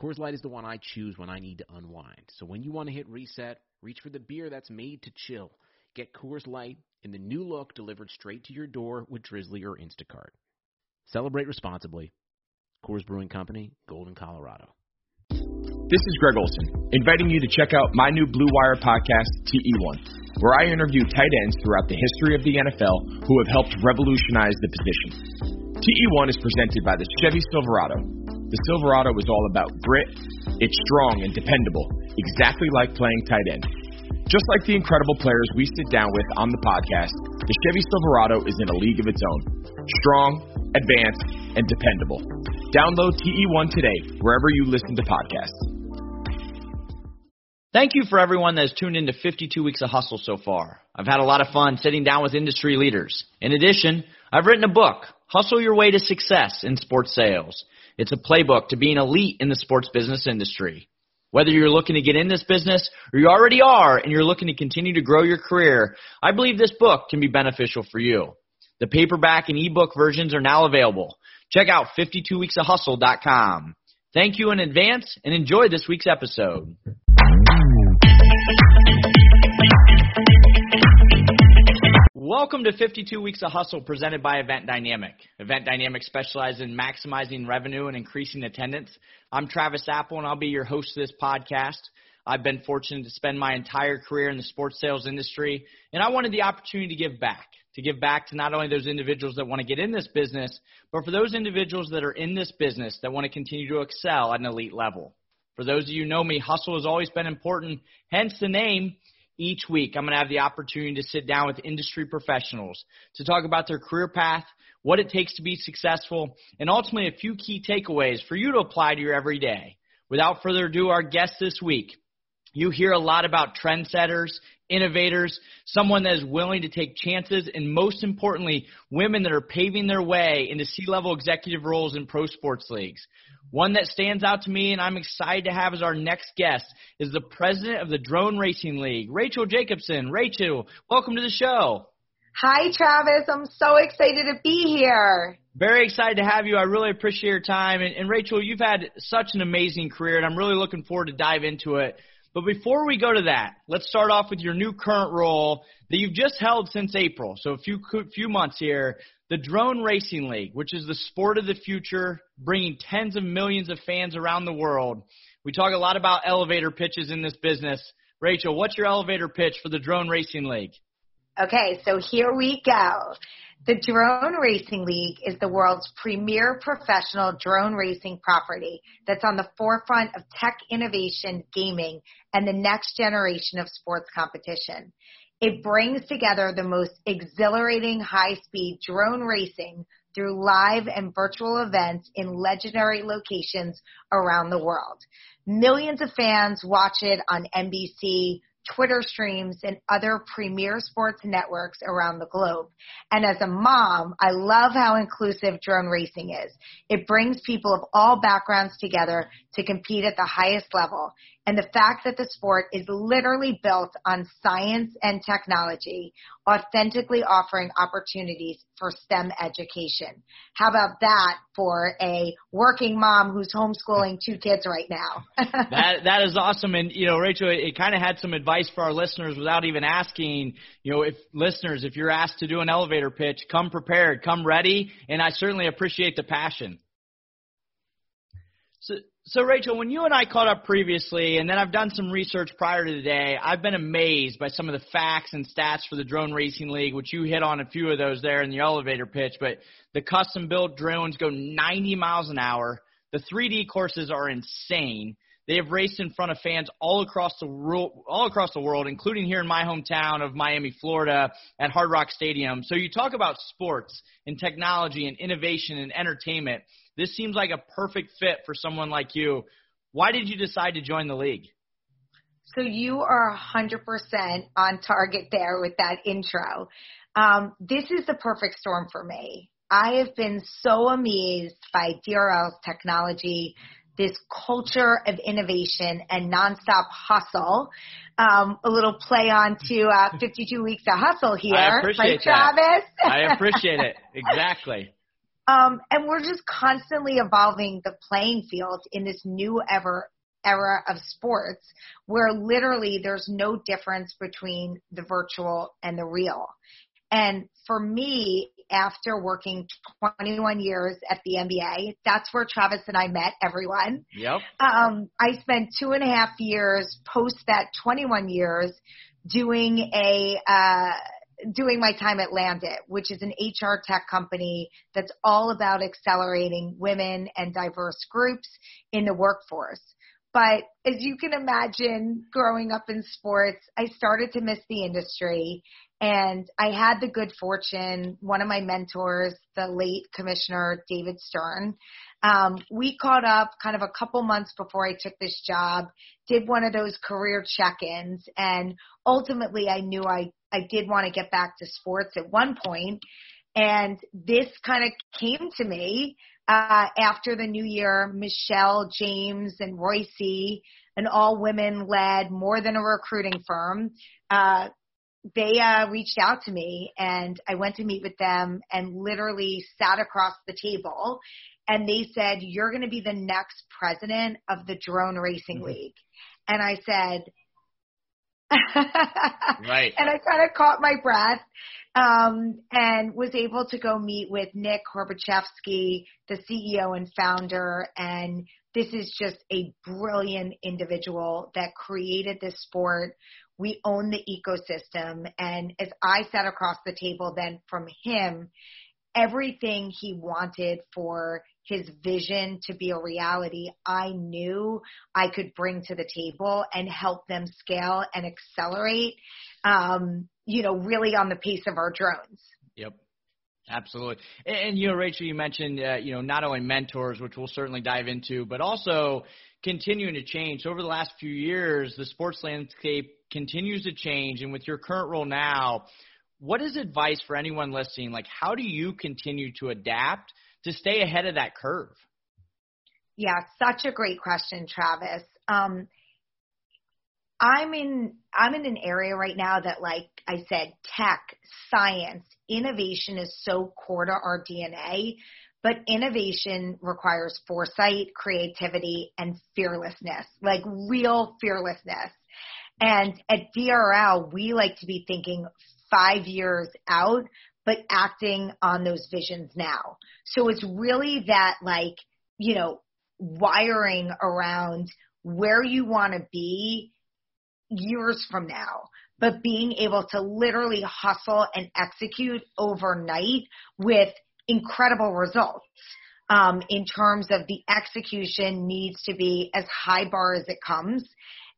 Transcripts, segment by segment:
Coors Light is the one I choose when I need to unwind. So when you want to hit reset, reach for the beer that's made to chill. Get Coors Light in the new look delivered straight to your door with Drizzly or Instacart. Celebrate responsibly. Coors Brewing Company, Golden, Colorado. This is Greg Olsen, inviting you to check out my new Blue Wire podcast, TE1, where I interview tight ends throughout the history of the NFL who have helped revolutionize the position. TE1 is presented by the Chevy Silverado, the Silverado is all about grit. It's strong and dependable, exactly like playing tight end. Just like the incredible players we sit down with on the podcast, the Chevy Silverado is in a league of its own. Strong, advanced, and dependable. Download TE1 today, wherever you listen to podcasts. Thank you for everyone that has tuned into 52 Weeks of Hustle so far. I've had a lot of fun sitting down with industry leaders. In addition, I've written a book, Hustle Your Way to Success in Sports Sales. It's a playbook to being elite in the sports business industry. Whether you're looking to get in this business or you already are and you're looking to continue to grow your career, I believe this book can be beneficial for you. The paperback and ebook versions are now available. Check out 52weeksofhustle.com. Thank you in advance and enjoy this week's episode. Welcome to 52 Weeks of Hustle presented by Event Dynamic. Event Dynamic specializes in maximizing revenue and increasing attendance. I'm Travis Apel and I'll be your host of this podcast. I've been fortunate to spend my entire career in the sports sales industry and I wanted the opportunity to give back. To give back to not only those individuals that want to get in this business, but for those individuals that are in this business that want to continue to excel at an elite level. For those of you who know me, hustle has always been important, hence the name each week, I'm going to have the opportunity to sit down with industry professionals to talk about their career path, what it takes to be successful, and ultimately a few key takeaways for you to apply to your everyday. Without further ado, our guest this week. You hear a lot about trendsetters, innovators, someone that is willing to take chances, and most importantly, women that are paving their way into C-level executive roles in pro sports leagues. One that stands out to me and I'm excited to have as our next guest is the president of the Drone Racing League, Rachel Jacobson. Rachel, welcome to the show. Hi, Travis. I'm so excited to be here. Very excited to have you. I really appreciate your time. And, and, Rachel, you've had such an amazing career, and I'm really looking forward to dive into it. But before we go to that, let's start off with your new current role that you've just held since April, so a few few months here the Drone Racing League, which is the sport of the future, bringing tens of millions of fans around the world. We talk a lot about elevator pitches in this business. Rachel, what's your elevator pitch for the Drone Racing League? Okay, so here we go. The Drone Racing League is the world's premier professional drone racing property that's on the forefront of tech innovation, gaming, and the next generation of sports competition. It brings together the most exhilarating high speed drone racing through live and virtual events in legendary locations around the world. Millions of fans watch it on NBC, Twitter streams, and other premier sports networks around the globe. And as a mom, I love how inclusive drone racing is. It brings people of all backgrounds together to compete at the highest level and the fact that the sport is literally built on science and technology, authentically offering opportunities for STEM education. How about that for a working mom who's homeschooling two kids right now? that that is awesome, and you know, Rachel, it, it kind of had some advice for our listeners without even asking. You know, if listeners, if you're asked to do an elevator pitch, come prepared, come ready, and I certainly appreciate the passion. So, Rachel, when you and I caught up previously, and then I've done some research prior to today, I've been amazed by some of the facts and stats for the Drone Racing League, which you hit on a few of those there in the elevator pitch. But the custom built drones go 90 miles an hour. The 3D courses are insane. They have raced in front of fans all across the world, all across the world, including here in my hometown of Miami, Florida, at Hard Rock Stadium. So you talk about sports and technology and innovation and entertainment. This seems like a perfect fit for someone like you. Why did you decide to join the league? So you are 100% on target there with that intro. Um, this is the perfect storm for me. I have been so amazed by DRL's technology, this culture of innovation and nonstop hustle. Um, a little play on to uh, 52 weeks of hustle here. I appreciate right, that. Travis? I appreciate it. Exactly. Um, and we're just constantly evolving the playing field in this new ever era of sports where literally there's no difference between the virtual and the real. And for me, after working 21 years at the NBA, that's where Travis and I met everyone. Yep. Um, I spent two and a half years post that 21 years doing a, uh, doing my time at Landit, which is an HR tech company that's all about accelerating women and diverse groups in the workforce. But as you can imagine, growing up in sports, I started to miss the industry. And I had the good fortune, one of my mentors, the late commissioner David Stern, um, we caught up kind of a couple months before I took this job, did one of those career check-ins, and ultimately I knew I, I did want to get back to sports at one. And this kind of came to me uh, after the new year. Michelle, James, and Royce, an all women led, more than a recruiting firm, uh, they uh, reached out to me and I went to meet with them and literally sat across the table and they said, You're going to be the next president of the Drone Racing mm-hmm. League. And I said, right. And I kind of caught my breath um, and was able to go meet with Nick Horbaczewski, the CEO and founder. And this is just a brilliant individual that created this sport. We own the ecosystem. And as I sat across the table then from him, everything he wanted for his vision to be a reality, I knew I could bring to the table and help them scale and accelerate, um, you know, really on the pace of our drones. Yep. Absolutely. And, and you know, Rachel, you mentioned, uh, you know, not only mentors, which we'll certainly dive into, but also continuing to change. So over the last few years, the sports landscape continues to change. And with your current role now, what is advice for anyone listening? Like, how do you continue to adapt to stay ahead of that curve? Yeah, such a great question, Travis. Um, I'm in I'm in an area right now that like I said tech, science, innovation is so core to our DNA, but innovation requires foresight, creativity and fearlessness, like real fearlessness. And at DRL, we like to be thinking 5 years out but acting on those visions now. So it's really that like, you know, wiring around where you want to be years from now, but being able to literally hustle and execute overnight with incredible results. Um, in terms of the execution needs to be as high bar as it comes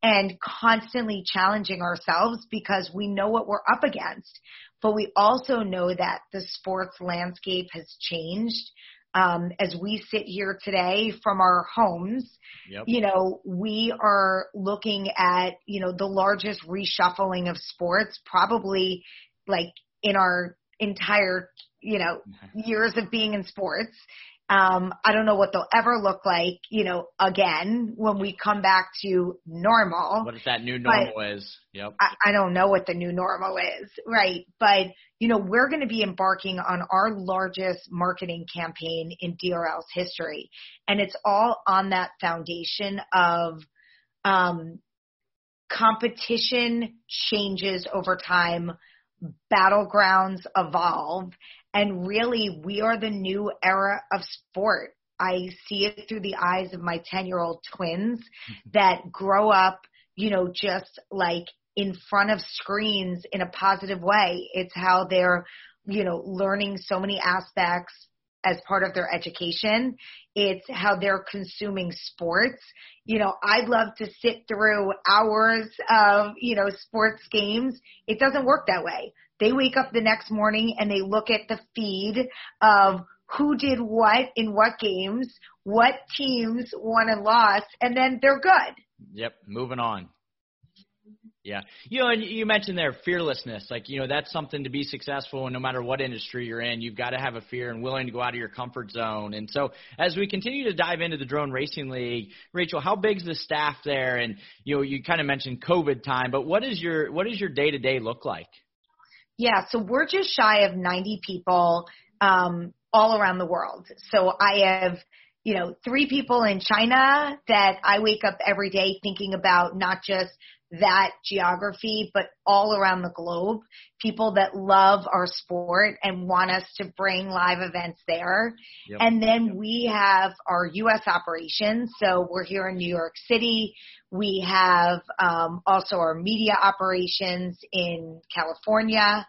and constantly challenging ourselves because we know what we're up against but we also know that the sports landscape has changed. Um, as we sit here today from our homes, yep. you know, we are looking at, you know, the largest reshuffling of sports probably like in our entire, you know, years of being in sports. Um, I don't know what they'll ever look like, you know, again when we come back to normal. What that new normal is? Yep. I, I don't know what the new normal is, right? But you know, we're going to be embarking on our largest marketing campaign in DRL's history, and it's all on that foundation of um, competition changes over time, battlegrounds evolve, and really, we are the new era of sport. I see it through the eyes of my 10 year old twins mm-hmm. that grow up, you know, just like in front of screens in a positive way. It's how they're, you know, learning so many aspects as part of their education. It's how they're consuming sports. You know, I'd love to sit through hours of, you know, sports games. It doesn't work that way. They wake up the next morning and they look at the feed of who did what in what games, what teams won and lost, and then they're good. Yep, moving on. Yeah. You know, and you mentioned there fearlessness. Like, you know, that's something to be successful and no matter what industry you're in, you've got to have a fear and willing to go out of your comfort zone. And so as we continue to dive into the drone racing league, Rachel, how big's the staff there? And, you know, you kind of mentioned COVID time, but what is your, what does your day to day look like? Yeah. So we're just shy of 90 people, um, all around the world. So I have, you know, three people in China that I wake up every day thinking about not just that geography, but all around the globe, people that love our sport and want us to bring live events there. Yep. And then yep. we have our U.S. operations. So we're here in New York City. We have um, also our media operations in California.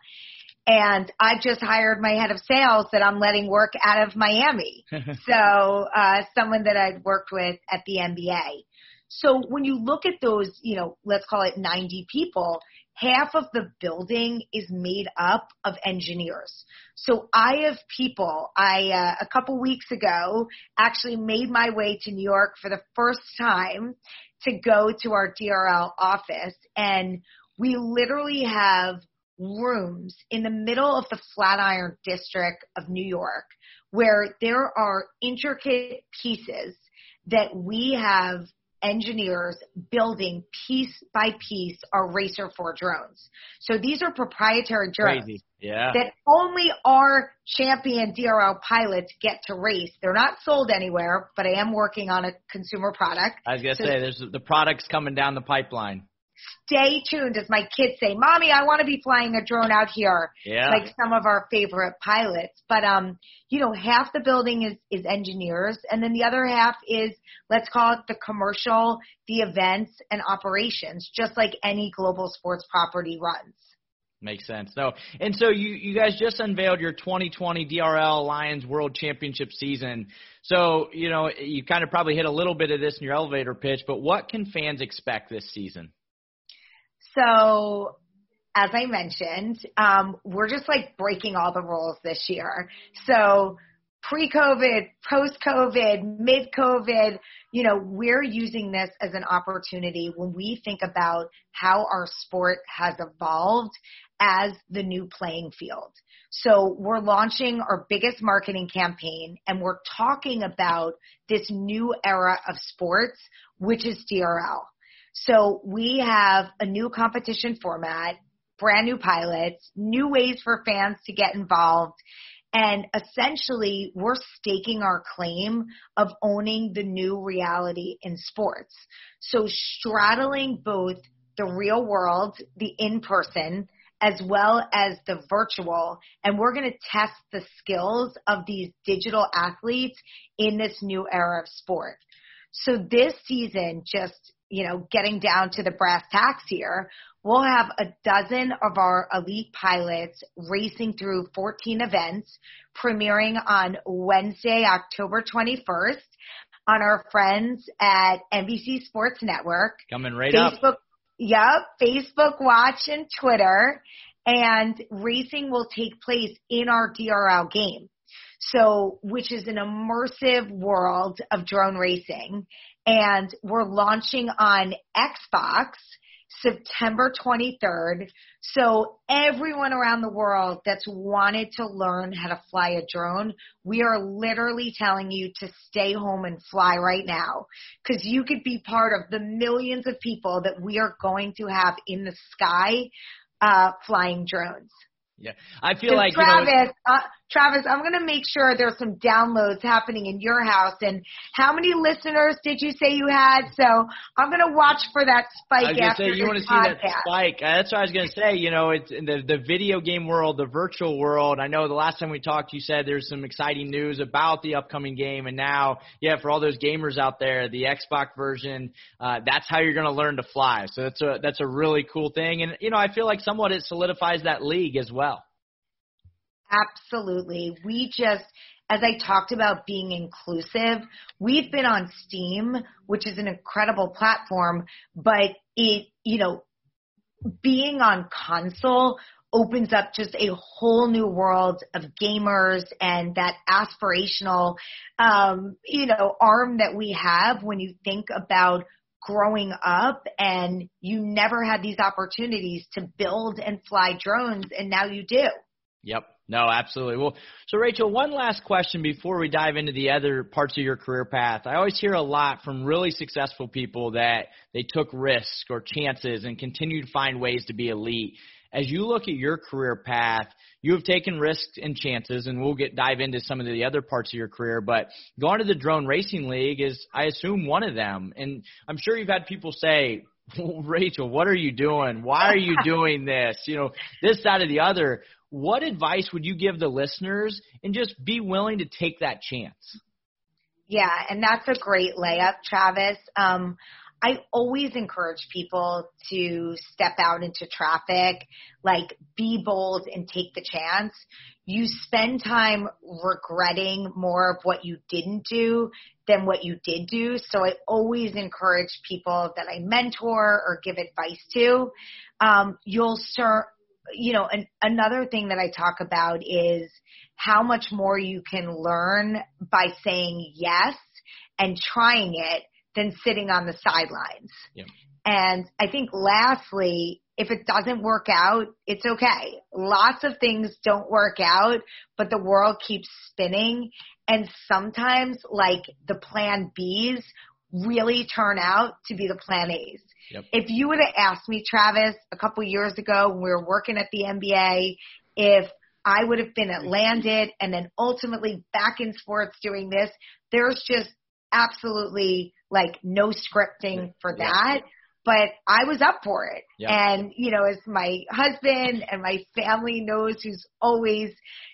And I've just hired my head of sales that I'm letting work out of Miami. so, uh, someone that I'd worked with at the NBA. So when you look at those, you know, let's call it 90 people, half of the building is made up of engineers. So I have people, I, uh, a couple weeks ago actually made my way to New York for the first time to go to our DRL office and we literally have rooms in the middle of the Flatiron district of New York where there are intricate pieces that we have engineers building piece by piece our Racer 4 drones. So these are proprietary drones Crazy. Yeah. that only our champion DRL pilots get to race. They're not sold anywhere, but I am working on a consumer product. I was going to so, say, there's the products coming down the pipeline stay tuned as my kids say, mommy, I want to be flying a drone out here. Yeah. Like some of our favorite pilots. But, um, you know, half the building is, is engineers and then the other half is, let's call it the commercial, the events and operations, just like any global sports property runs. Makes sense. No, and so you you guys just unveiled your 2020 DRL Allianz World Championship season. So you know you kind of probably hit a little bit of this in your elevator pitch, but what can fans expect this season? So as I mentioned, um, we're just like breaking all the rules this year. So pre-COVID, post-COVID, mid-COVID, you know, we're using this as an opportunity when we think about how our sport has evolved as the new playing field. So we're launching our biggest marketing campaign and we're talking about this new era of sports, which is DRL. So we have a new competition format, brand new pilots, new ways for fans to get involved. And essentially, we're staking our claim of owning the new reality in sports. So straddling both the real world, the in person, as well as the virtual. And we're going to test the skills of these digital athletes in this new era of sport. So this season, just you know, getting down to the brass tacks here, we'll have a dozen of our elite pilots racing through 14 events, premiering on Wednesday, October 21st on our friends at NBC Sports Network. Coming right Facebook, up. Yep, Facebook Watch and Twitter. And racing will take place in our DRL game. So, which is an immersive world of drone racing and we're launching on Xbox September 23rd. So everyone around the world that's wanted to learn how to fly a drone, we are literally telling you to stay home and fly right now because you could be part of the millions of people that we are going to have in the sky uh, flying drones. Yeah, I feel like Travis, you know, uh, Travis, I'm going to make sure there's some downloads happening in your house. And how many listeners did you say you had? So I'm going to watch for that spike after say, you want to see that spike. Uh, that's what I was going to say. You know, it's in the the video game world, the virtual world. I know the last time we talked, you said there's some exciting news about the upcoming game, and now, yeah, for all those gamers out there, the Xbox version, uh, that's how you're going to learn to fly. So that's a that's a really cool thing, and you know, I feel like somewhat it solidifies that league as well. Absolutely. We just, as I talked about being inclusive, we've been on Steam, which is an incredible platform, but it, you know, being on console opens up just a whole new world of gamers and that aspirational, um, you know, arm that we have when you think about growing up and you never had these opportunities to build and fly drones and now you do. Yep. No, absolutely. Well, so Rachel, one last question before we dive into the other parts of your career path. I always hear a lot from really successful people that they took risks or chances and continue to find ways to be elite. As you look at your career path, you have taken risks and chances, and we'll get dive into some of the other parts of your career. But going to the Drone Racing League is, I assume, one of them. And I'm sure you've had people say, Rachel, what are you doing? Why are you doing this? You know, this, that, or the other what advice would you give the listeners and just be willing to take that chance? Yeah, and that's a great layup, Travis. Um, I always encourage people to step out into traffic, like be bold and take the chance. You spend time regretting more of what you didn't do than what you did do. So I always encourage people that I mentor or give advice to. Um, you'll start, you know, an, another thing that I talk about is how much more you can learn by saying yes and trying it than sitting on the sidelines. Yep. And I think lastly, if it doesn't work out, it's okay. Lots of things don't work out, but the world keeps spinning. And sometimes like the plan Bs really turn out to be the plan A's. Yep. If you would have asked me, Travis, a couple years ago when we were working at the NBA, if I would have been at Landit and then ultimately back in sports doing this, there's just absolutely like no scripting for that. But I was up for it. Yep. And, you know, as my husband and my family knows who's always,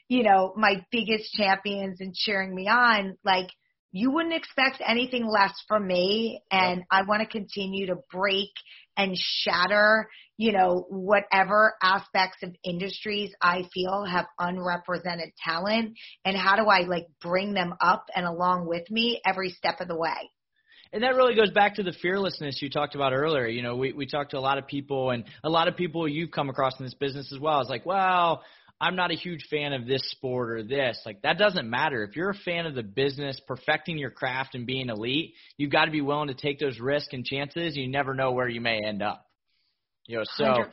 you know, my biggest champions and cheering me on, like you wouldn't expect anything less from me and I want to continue to break and shatter, you know, whatever aspects of industries I feel have unrepresented talent and how do I like bring them up and along with me every step of the way. And that really goes back to the fearlessness you talked about earlier. You know, we, we talked to a lot of people and a lot of people you've come across in this business as well. It's like, well, I'm not a huge fan of this sport or this. Like that doesn't matter. If you're a fan of the business, perfecting your craft and being elite, you've got to be willing to take those risks and chances. You never know where you may end up. You know, so 100%.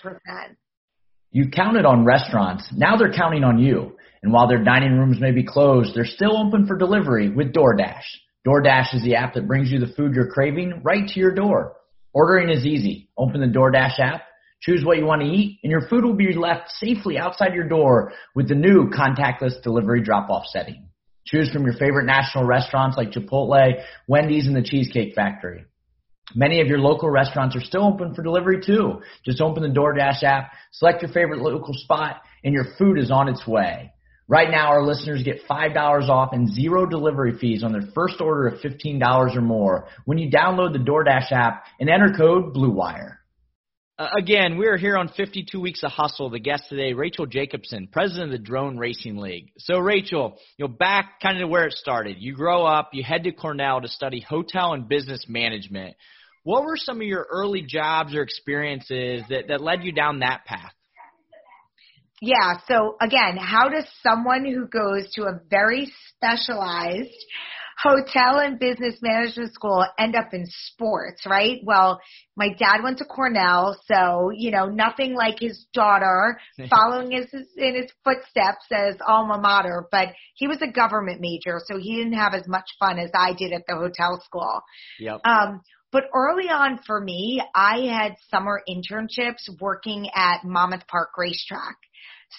You counted on restaurants. Now they're counting on you. And while their dining rooms may be closed, they're still open for delivery with DoorDash. DoorDash is the app that brings you the food you're craving right to your door. Ordering is easy. Open the DoorDash app Choose what you want to eat, and your food will be left safely outside your door with the new contactless delivery drop-off setting. Choose from your favorite national restaurants like Chipotle, Wendy's, and the Cheesecake Factory. Many of your local restaurants are still open for delivery too. Just open the DoorDash app, select your favorite local spot, and your food is on its way. Right now, our listeners get $5 off and zero delivery fees on their first order of $15 or more when you download the DoorDash app and enter code BLUEWIRE. Uh, again, we are here on 52 Weeks of Hustle. The guest today, Rachel Jacobson, president of the Drone Racing League. So, Rachel, you know, back kind of to where it started. You grow up, you head to Cornell to study hotel and business management. What were some of your early jobs or experiences that, that led you down that path? Yeah. So again, how does someone who goes to a very specialized hotel and business management school end up in sports, right? Well, my dad went to Cornell, so, you know, nothing like his daughter following his, in his footsteps as alma mater, but he was a government major, so he didn't have as much fun as I did at the hotel school. Yep. Um, but early on for me, I had summer internships working at Monmouth Park Racetrack.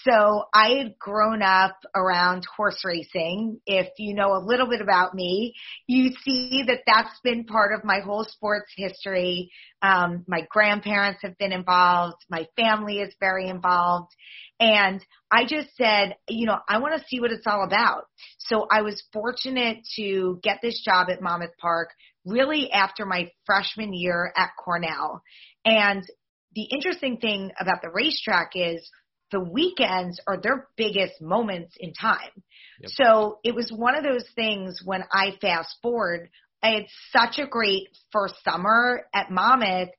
So I had grown up around horse racing. If you know a little bit about me, you see that that's been part of my whole sports history. Um, my grandparents have been involved. My family is very involved. And I just said, you know, I want to see what it's all about. So I was fortunate to get this job at Monmouth Park really after my freshman year at Cornell. And the interesting thing about the racetrack is the weekends are their biggest moments in time. Yep. So it was one of those things when I fast forward, I had such a great first summer at Monmouth.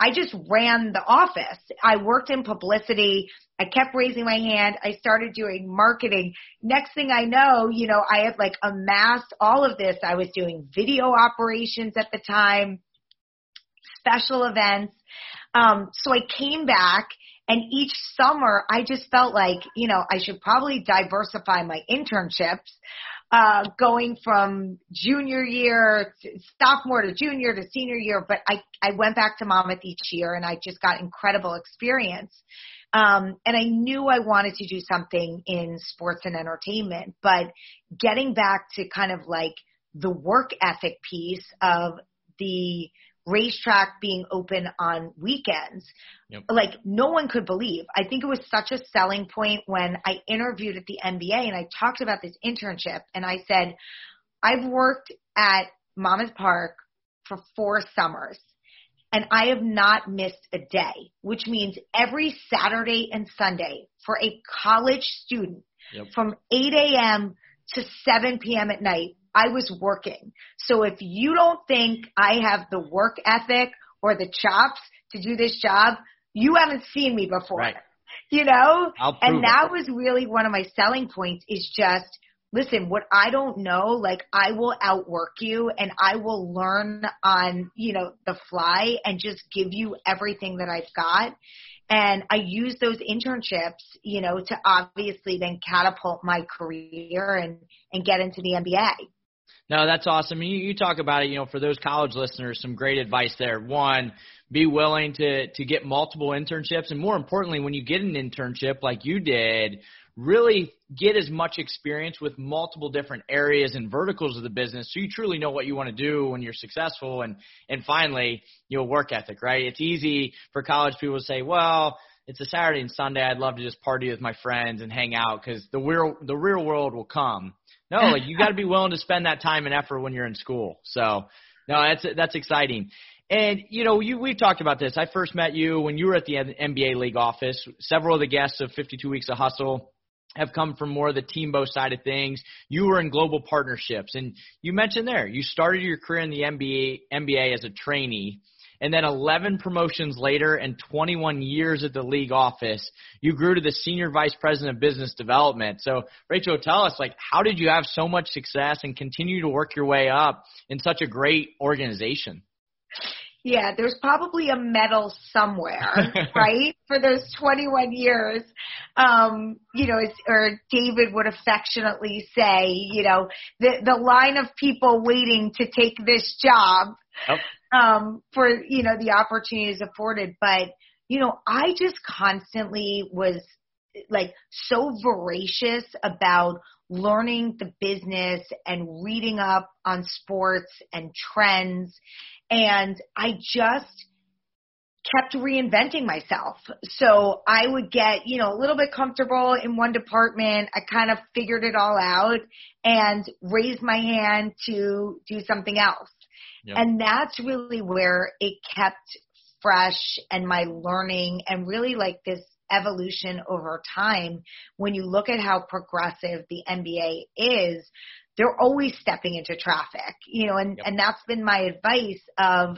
I just ran the office. I worked in publicity. I kept raising my hand. I started doing marketing. Next thing I know, you know, I had like amassed all of this. I was doing video operations at the time. special events. Um, so I came back and each summer I just felt like, you know, I should probably diversify my internships. Uh, going from junior year to sophomore to junior to senior year, but I, I went back to Monmouth each year and I just got incredible experience. Um, and I knew I wanted to do something in sports and entertainment, but getting back to kind of like the work ethic piece of the racetrack being open on weekends. Yep. Like no one could believe. I think it was such a selling point when I interviewed at the NBA and I talked about this internship and I said, I've worked at Monmouth Park for four summers and I have not missed a day, which means every Saturday and Sunday for a college student yep. from 8 a.m. to 7 p.m. at night, I was working. So if you don't think I have the work ethic or the chops to do this job, you haven't seen me before. Right. You know? and that it. was really one of my selling points is just listen, what I don't know, like I will outwork you and I will learn on, you know, the fly and just give you everything that I've got. And I use those internships, you know, to obviously then catapult my career and, and get into the NBA. No, that's awesome. You, you talk about it, you know, for those college listeners, some great advice there. One, be willing to, to get multiple internships. And more importantly, when you get an internship like you did, really get as much experience with multiple different areas and verticals of the business so you truly know what you want to do when you're successful and and finally you know work ethic right it's easy for college people to say well it's a Saturday and Sunday I'd love to just party with my friends and hang out cuz the real the real world will come no like you got to be willing to spend that time and effort when you're in school so no that's that's exciting and you know, you we've talked about this. I first met you when you were at the NBA League office. Several of the guests of 52 Weeks of Hustle have come from more of the Teambo side of things. You were in global partnerships, and you mentioned there you started your career in the NBA NBA as a trainee, and then 11 promotions later and 21 years at the league office, you grew to the senior vice president of business development. So, Rachel, tell us like how did you have so much success and continue to work your way up in such a great organization? Yeah, there's probably a medal somewhere, right? For those 21 years. Um, you know, or David would affectionately say, you know, the, the line of people waiting to take this job, yep. um, for, you know, the opportunities afforded. But, you know, I just constantly was like so voracious about learning the business and reading up on sports and trends and I just kept reinventing myself. So I would get, you know, a little bit comfortable in one department. I kind of figured it all out and raised my hand to do something else. Yep. And that's really where it kept fresh and my learning and really like this evolution over time. When you look at how progressive the NBA is, they're always stepping into traffic, you know, and, yep. and that's been my advice of,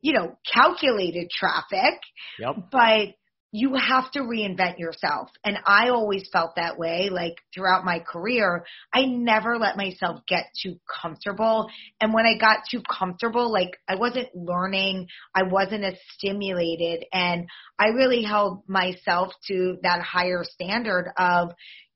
you know, calculated traffic, yep. but you have to reinvent yourself. And I always felt that way, like throughout my career, I never let myself get too comfortable. And when I got too comfortable, like I wasn't learning, I wasn't as stimulated. And I really held myself to that higher standard of,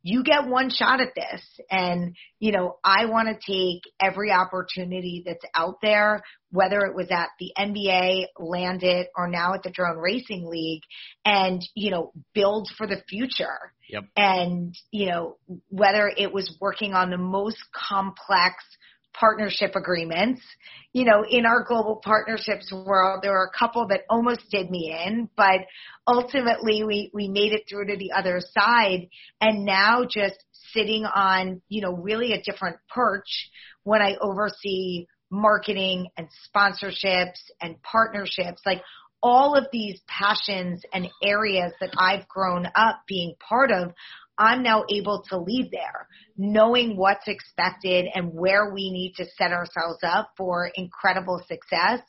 you get one shot at this. And, you know, I want to take every opportunity that's out there, whether it was at the NBA, Landit, or now at the Drone Racing League, and, you know, build for the future. Yep. And, you know, whether it was working on the most complex partnership agreements. You know, in our global partnerships world, there were a couple that almost did me in, but ultimately we, we made it through to the other side and now just sitting on, you know, really a different perch when I oversee marketing and sponsorships and partnerships, like all of these passions and areas that I've grown up being part of, I'm now able to lead there, knowing what's expected and where we need to set ourselves up for incredible success.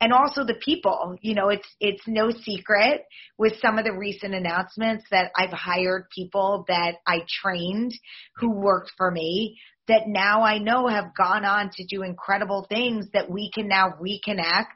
And also the people, you know, it's, it's no secret with some of the recent announcements that I've hired people that I trained who worked for me that now I know have gone on to do incredible things that we can now reconnect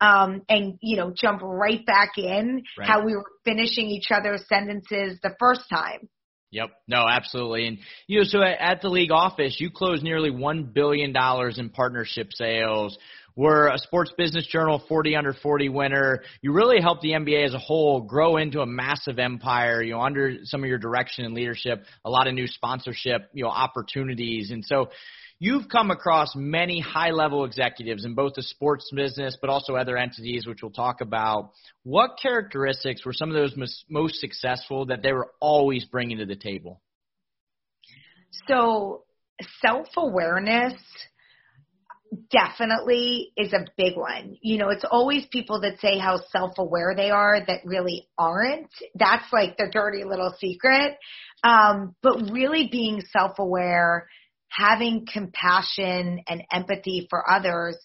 um, and you know jump right back in right. how we were finishing each other's sentences the first time. Yep. No, absolutely. And you know, so at the league office, you closed nearly one billion dollars in partnership sales. We're a Sports Business Journal 40 under 40 winner. You really helped the NBA as a whole grow into a massive empire, you know, under some of your direction and leadership, a lot of new sponsorship, you know, opportunities. And so You've come across many high level executives in both the sports business, but also other entities, which we'll talk about. What characteristics were some of those most successful that they were always bringing to the table? So, self awareness definitely is a big one. You know, it's always people that say how self aware they are that really aren't. That's like the dirty little secret. Um, but really being self aware having compassion and empathy for others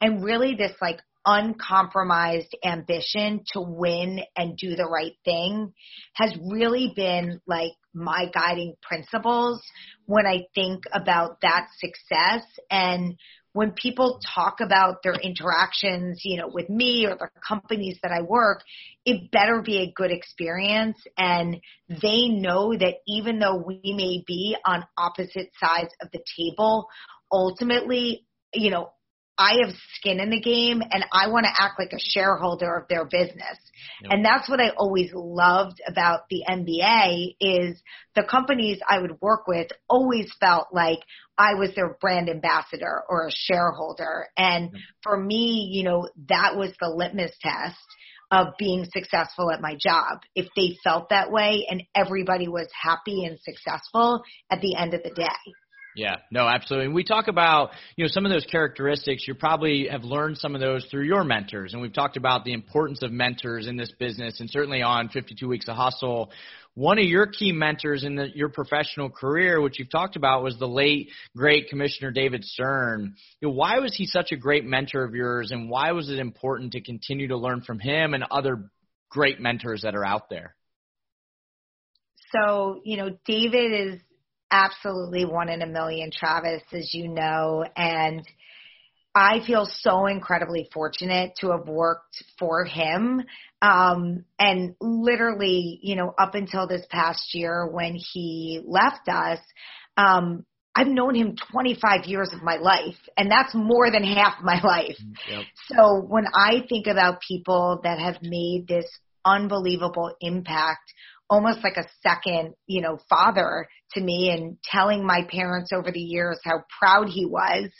and really this like uncompromised ambition to win and do the right thing has really been like my guiding principles when I think about that success. And when people talk about their interactions, you know, with me or the companies that I work, it better be a good experience. And they know that even though we may be on opposite sides of the table, ultimately, you know, I have skin in the game and I want to act like a shareholder of their business. Yep. And that's what I always loved about the NBA is the companies I would work with always felt like I was their brand ambassador or a shareholder. And yep. for me, you know, that was the litmus test of being successful at my job. If they felt that way and everybody was happy and successful at the end of the day. Yeah, no, absolutely. And we talk about, you know, some of those characteristics. You probably have learned some of those through your mentors. And we've talked about the importance of mentors in this business and certainly on 52 Weeks of Hustle. One of your key mentors in the, your professional career, which you've talked about, was the late, great Commissioner David Stern. You know, why was he such a great mentor of yours and why was it important to continue to learn from him and other great mentors that are out there? So, you know, David is absolutely one in a million, Travis, as you know. And I feel so incredibly fortunate to have worked for him. Um, and literally, you know, up until this past year when he left us, um, I've known him 25 years of my life, and that's more than half my life. Yep. So when I think about people that have made this unbelievable impact almost like a second, you know, father to me and telling my parents over the years how proud he was.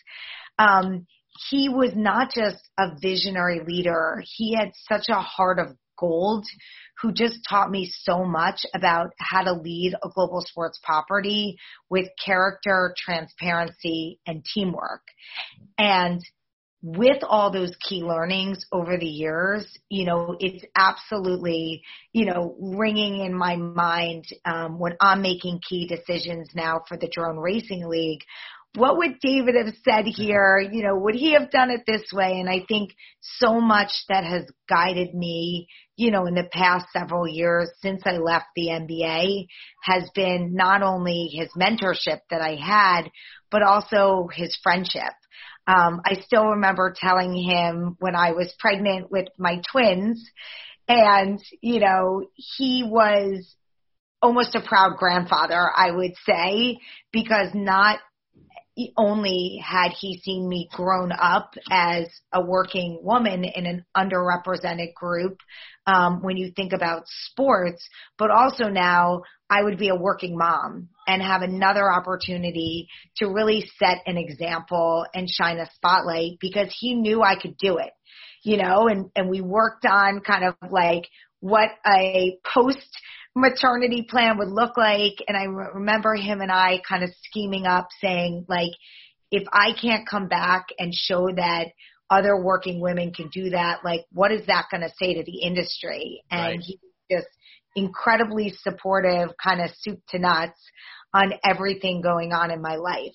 Um, he was not just a visionary leader. He had such a heart of gold who just taught me so much about how to lead a global sports property with character, transparency, and teamwork. And with all those key learnings over the years, you know, it's absolutely, you know, ringing in my mind um, when I'm making key decisions now for the Drone Racing League. What would David have said here? You know, would he have done it this way? And I think so much that has guided me, you know, in the past several years since I left the NBA has been not only his mentorship that I had, but also his friendship. Um, I still remember telling him when I was pregnant with my twins, and you know, he was almost a proud grandfather, I would say, because not only had he seen me grown up as a working woman in an underrepresented group um, when you think about sports, but also now I would be a working mom and have another opportunity to really set an example and shine a spotlight because he knew I could do it, you know, and, and we worked on kind of like what a post maternity plan would look like. And I remember him and I kind of scheming up saying like, if I can't come back and show that other working women can do that, like what is that going to say to the industry? And right. he just incredibly supportive, kind of soup to nuts on everything going on in my life.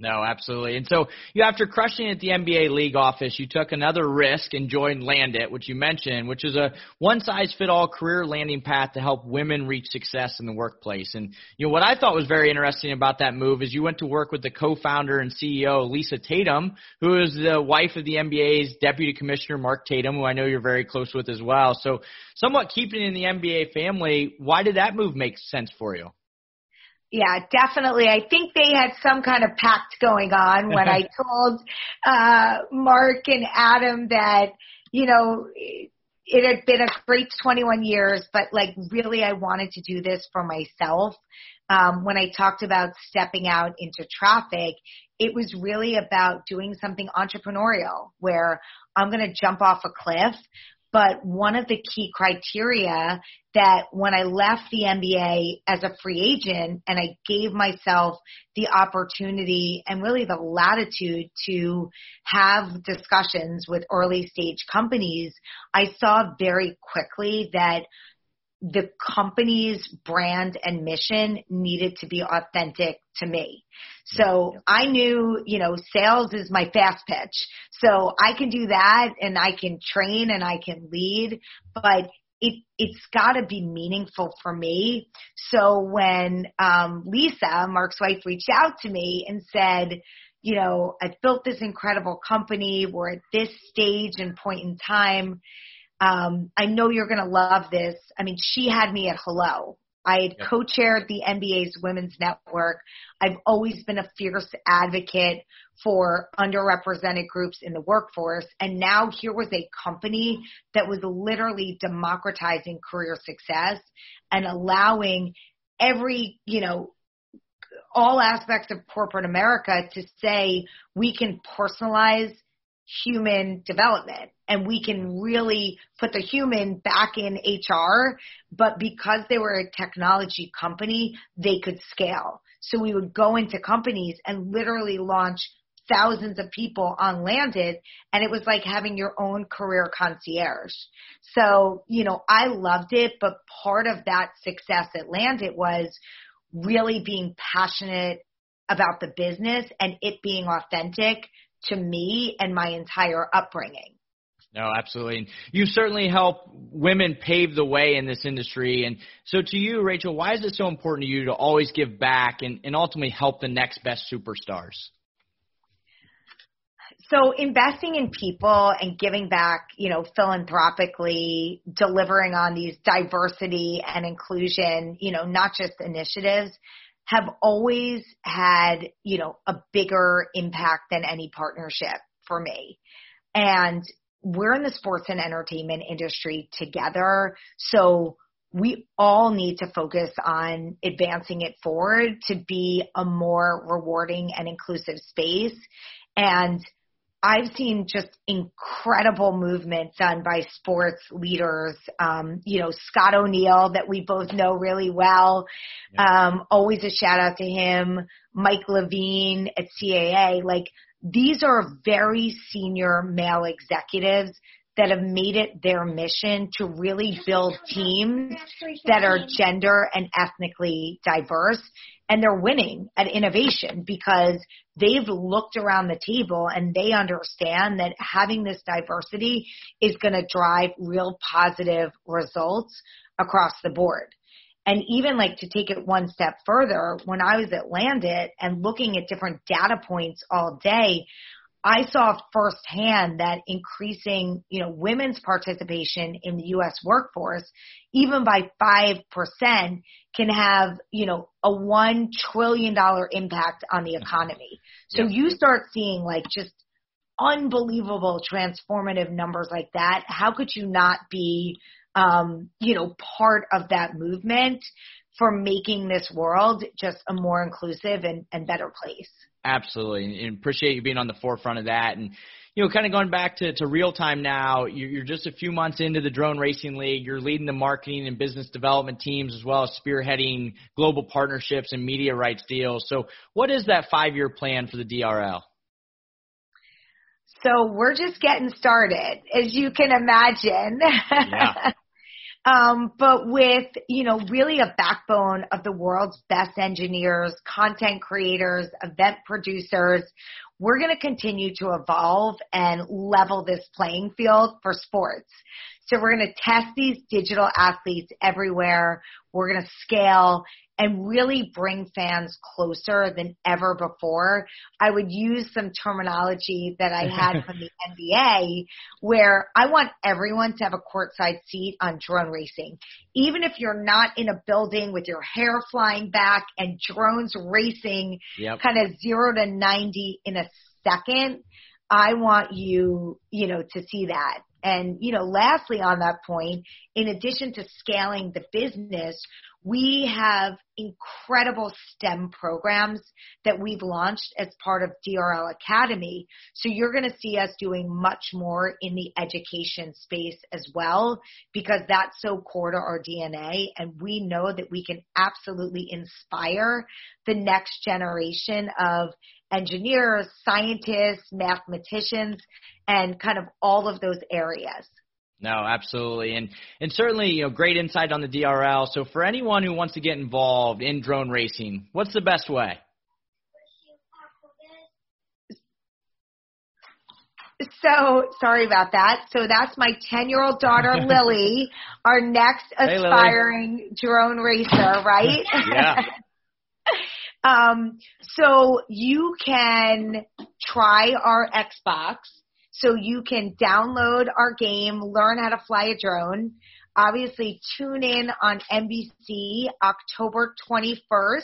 No, absolutely. And so you, after crushing at the NBA league office, you took another risk and joined Landit, which you mentioned, which is a one size fit all career landing path to help women reach success in the workplace. And, you know, what I thought was very interesting about that move is you went to work with the co-founder and CEO, Lisa Tatum, who is the wife of the NBA's deputy commissioner, Mark Tatum, who I know you're very close with as well. So somewhat keeping in the NBA family, why did that move make sense for you? Yeah, definitely. I think they had some kind of pact going on when I told uh Mark and Adam that, you know, it had been a great 21 years, but like really I wanted to do this for myself. Um, when I talked about stepping out into traffic, it was really about doing something entrepreneurial where I'm going to jump off a cliff, but one of the key criteria that when I left the NBA as a free agent and I gave myself the opportunity and really the latitude to have discussions with early stage companies, I saw very quickly that the company's brand and mission needed to be authentic to me. So I knew, you know, sales is my fast pitch. So I can do that and I can train and I can lead, but it it's got to be meaningful for me. So when um Lisa, Mark's wife reached out to me and said, you know, I've built this incredible company. We're at this stage and point in time um, I know you're going to love this. I mean, she had me at hello. I had yep. co-chaired the NBA's Women's Network. I've always been a fierce advocate for underrepresented groups in the workforce. And now here was a company that was literally democratizing career success and allowing every, you know, all aspects of corporate America to say we can personalize human development and we can really put the human back in HR, but because they were a technology company, they could scale. So we would go into companies and literally launch thousands of people on Landit and it was like having your own career concierge. So, you know, I loved it, but part of that success at Landit was really being passionate about the business and it being authentic to me and my entire upbringing. No, absolutely. And you certainly help women pave the way in this industry. And so to you, Rachel, why is it so important to you to always give back and, and ultimately help the next best superstars? So investing in people and giving back, you know, philanthropically, delivering on these diversity and inclusion, you know, not just initiatives, have always had, you know, a bigger impact than any partnership for me. And we're in the sports and entertainment industry together. So we all need to focus on advancing it forward to be a more rewarding and inclusive space. And I've seen just incredible movement done by sports leaders. Um, you know, Scott O'Neill that we both know really well. Yeah. Um, always a shout out to him. Mike Levine at CAA. Like these are very senior male executives that have made it their mission to really build teams that are gender and ethnically diverse and they're winning at innovation because they've looked around the table and they understand that having this diversity is going to drive real positive results across the board. And even like to take it one step further, when I was at Landit and looking at different data points all day, I saw firsthand that increasing, you know, women's participation in the U.S. workforce, even by 5%, can have, you know, a $1 trillion impact on the economy. So you start seeing like just unbelievable transformative numbers like that. How could you not be, um, you know, part of that movement for making this world just a more inclusive and, and better place? Absolutely, and appreciate you being on the forefront of that. And you know, kind of going back to, to real time now, you're just a few months into the Drone Racing League. You're leading the marketing and business development teams as well as spearheading global partnerships and media rights deals. So, what is that five year plan for the DRL? So we're just getting started, as you can imagine. Yeah. Um, but with, you know, really a backbone of the world's best engineers, content creators, event producers, we're going to continue to evolve and level this playing field for sports. So we're going to test these digital athletes everywhere. We're going to scale and really bring fans closer than ever before. I would use some terminology that I had from the NBA where I want everyone to have a courtside seat on drone racing. Even if you're not in a building with your hair flying back and drones racing yep. kind of zero to 90 in a second, I want you, you know, to see that. And, you know, lastly on that point, in addition to scaling the business, we have incredible STEM programs that we've launched as part of DRL Academy. So you're going to see us doing much more in the education space as well because that's so core to our DNA. And we know that we can absolutely inspire the next generation of engineers, scientists, mathematicians, and kind of all of those areas. No, absolutely. And and certainly, you know, great insight on the DRL. So for anyone who wants to get involved in drone racing, what's the best way? So sorry about that. So that's my 10 year old daughter, Lily, our next aspiring hey, drone racer, right? yeah. um, so you can try our Xbox so you can download our game, learn how to fly a drone. Obviously, tune in on NBC October 21st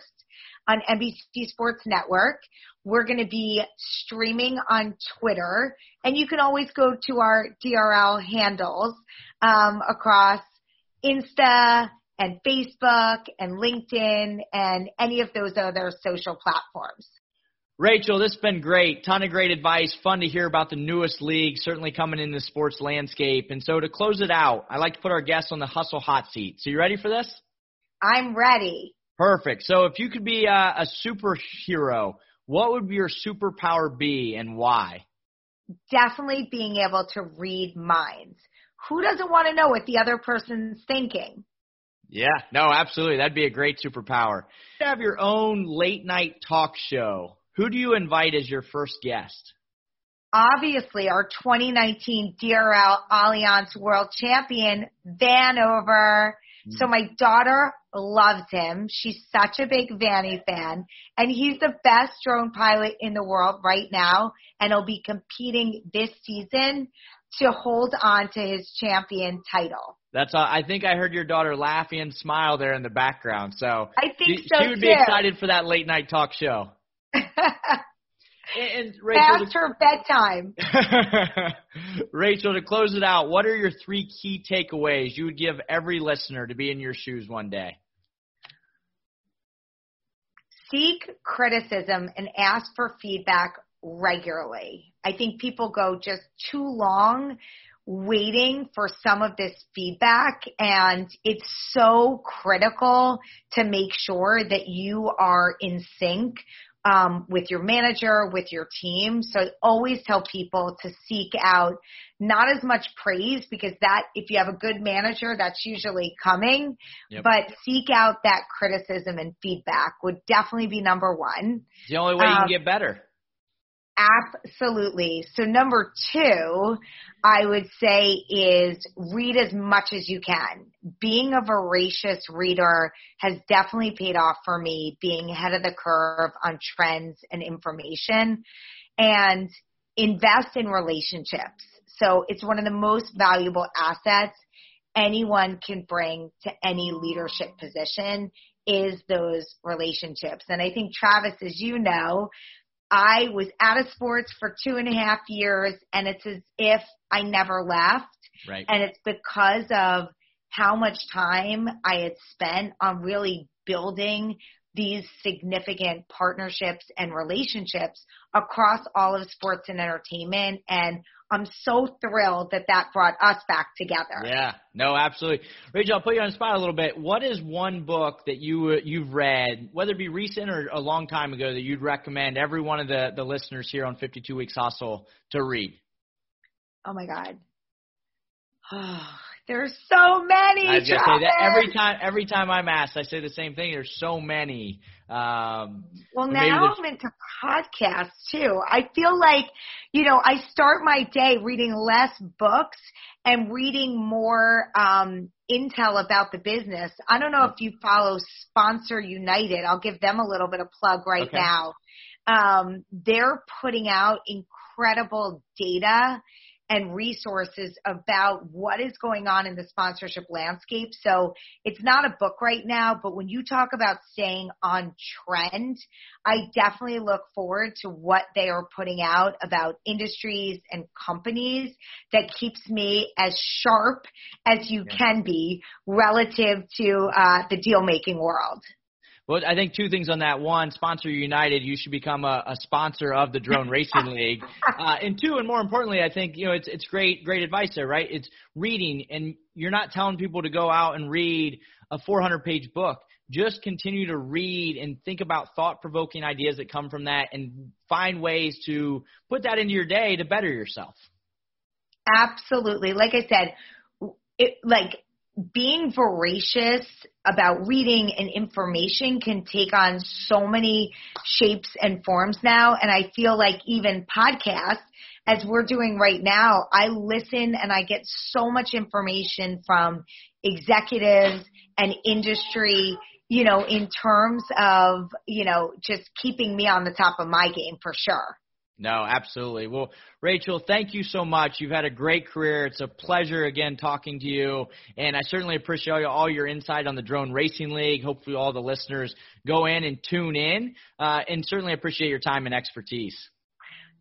on NBC Sports Network. We're going to be streaming on Twitter, and you can always go to our DRL handles um, across Insta and Facebook and LinkedIn and any of those other social platforms. Rachel, this has been great. Ton of great advice. Fun to hear about the newest league, certainly coming in the sports landscape. And so to close it out, I like to put our guests on the hustle hot seat. So you ready for this? I'm ready. Perfect. So if you could be a, a superhero, what would your superpower be and why? Definitely being able to read minds. Who doesn't want to know what the other person's thinking? Yeah, no, absolutely. That'd be a great superpower. You have your own late night talk show. Who do you invite as your first guest? Obviously, our 2019 DRL Allianz World Champion, Vanover. Mm. So my daughter loves him. She's such a big Vanny fan. And he's the best drone pilot in the world right now. And he'll be competing this season to hold on to his champion title. That's all. I think I heard your daughter laughing and smile there in the background. So I think she, so she would too. be excited for that late night talk show. and Rachel, Past her bedtime. Rachel, to close it out, what are your three key takeaways you would give every listener to be in your shoes one day? Seek criticism and ask for feedback regularly. I think people go just too long waiting for some of this feedback and it's so critical to make sure that you are in sync um, with your manager, with your team. So I always tell people to seek out not as much praise because that, if you have a good manager, that's usually coming, yep. but seek out that criticism and feedback would definitely be number one. It's the only way um, you can um, get better. Absolutely. So number two, I would say is read as much as you can. Being a voracious reader has definitely paid off for me being ahead of the curve on trends and information and invest in relationships. So it's one of the most valuable assets anyone can bring to any leadership position is those relationships. And I think Travis, as you know, I was out of sports for two and a half years and it's as if I never left. Right. And it's because of how much time I had spent on really building these significant partnerships and relationships across all of sports and entertainment. And I'm so thrilled that that brought us back together. Yeah, no, absolutely. Rachel, I'll put you on the spot a little bit. What is one book that you you've read, whether it be recent or a long time ago, that you'd recommend every one of the the listeners here on 52 Weeks Hustle to read? Oh my God. Oh, There's so many. I just say that every time. Every time I'm asked, I say the same thing. There's so many. Um, well, now I'm into podcasts too. I feel like, you know, I start my day reading less books and reading more um, intel about the business. I don't know if you follow Sponsor United. I'll give them a little bit of plug right okay. now. Um, they're putting out incredible data and resources about what is going on in the sponsorship landscape. So it's not a book right now, but when you talk about staying on trend, I definitely look forward to what they are putting out about industries and companies that keeps me as sharp as you yeah. can be relative to uh, the deal making world. Well, I think two things on that. One, sponsor United. You should become a, a sponsor of the Drone Racing League. Uh, and two, and more importantly, I think you know it's it's great great advice there, right? It's reading, and you're not telling people to go out and read a 400 page book. Just continue to read and think about thought provoking ideas that come from that, and find ways to put that into your day to better yourself. Absolutely. Like I said, it like being voracious about reading and information can take on so many shapes and forms now. And I feel like even podcasts, as we're doing right now, I listen and I get so much information from executives and industry, you know, in terms of, you know, just keeping me on the top of my game for sure. No, absolutely. Well, Rachel, thank you so much. You've had a great career. It's a pleasure again talking to you, and I certainly appreciate all your insight on the Drone Racing League. Hopefully, all the listeners go in and tune in, uh, and certainly appreciate your time and expertise.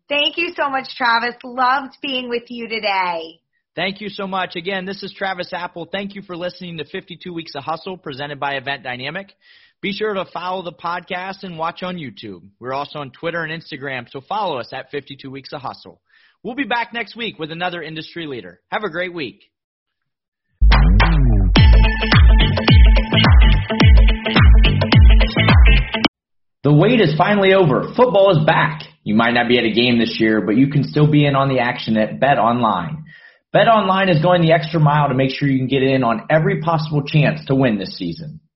Thank you so much, Travis. Loved being with you today. Thank you so much. Again, this is Travis Apel. Thank you for listening to 52 Weeks of Hustle presented by Event Dynamic. Be sure to follow the podcast and watch on YouTube. We're also on Twitter and Instagram, so follow us at 52 Weeks of Hustle. We'll be back next week with another industry leader. Have a great week. The wait is finally over. Football is back. You might not be at a game this year, but you can still be in on the action at Bet Online. Bet Online is going the extra mile to make sure you can get in on every possible chance to win this season.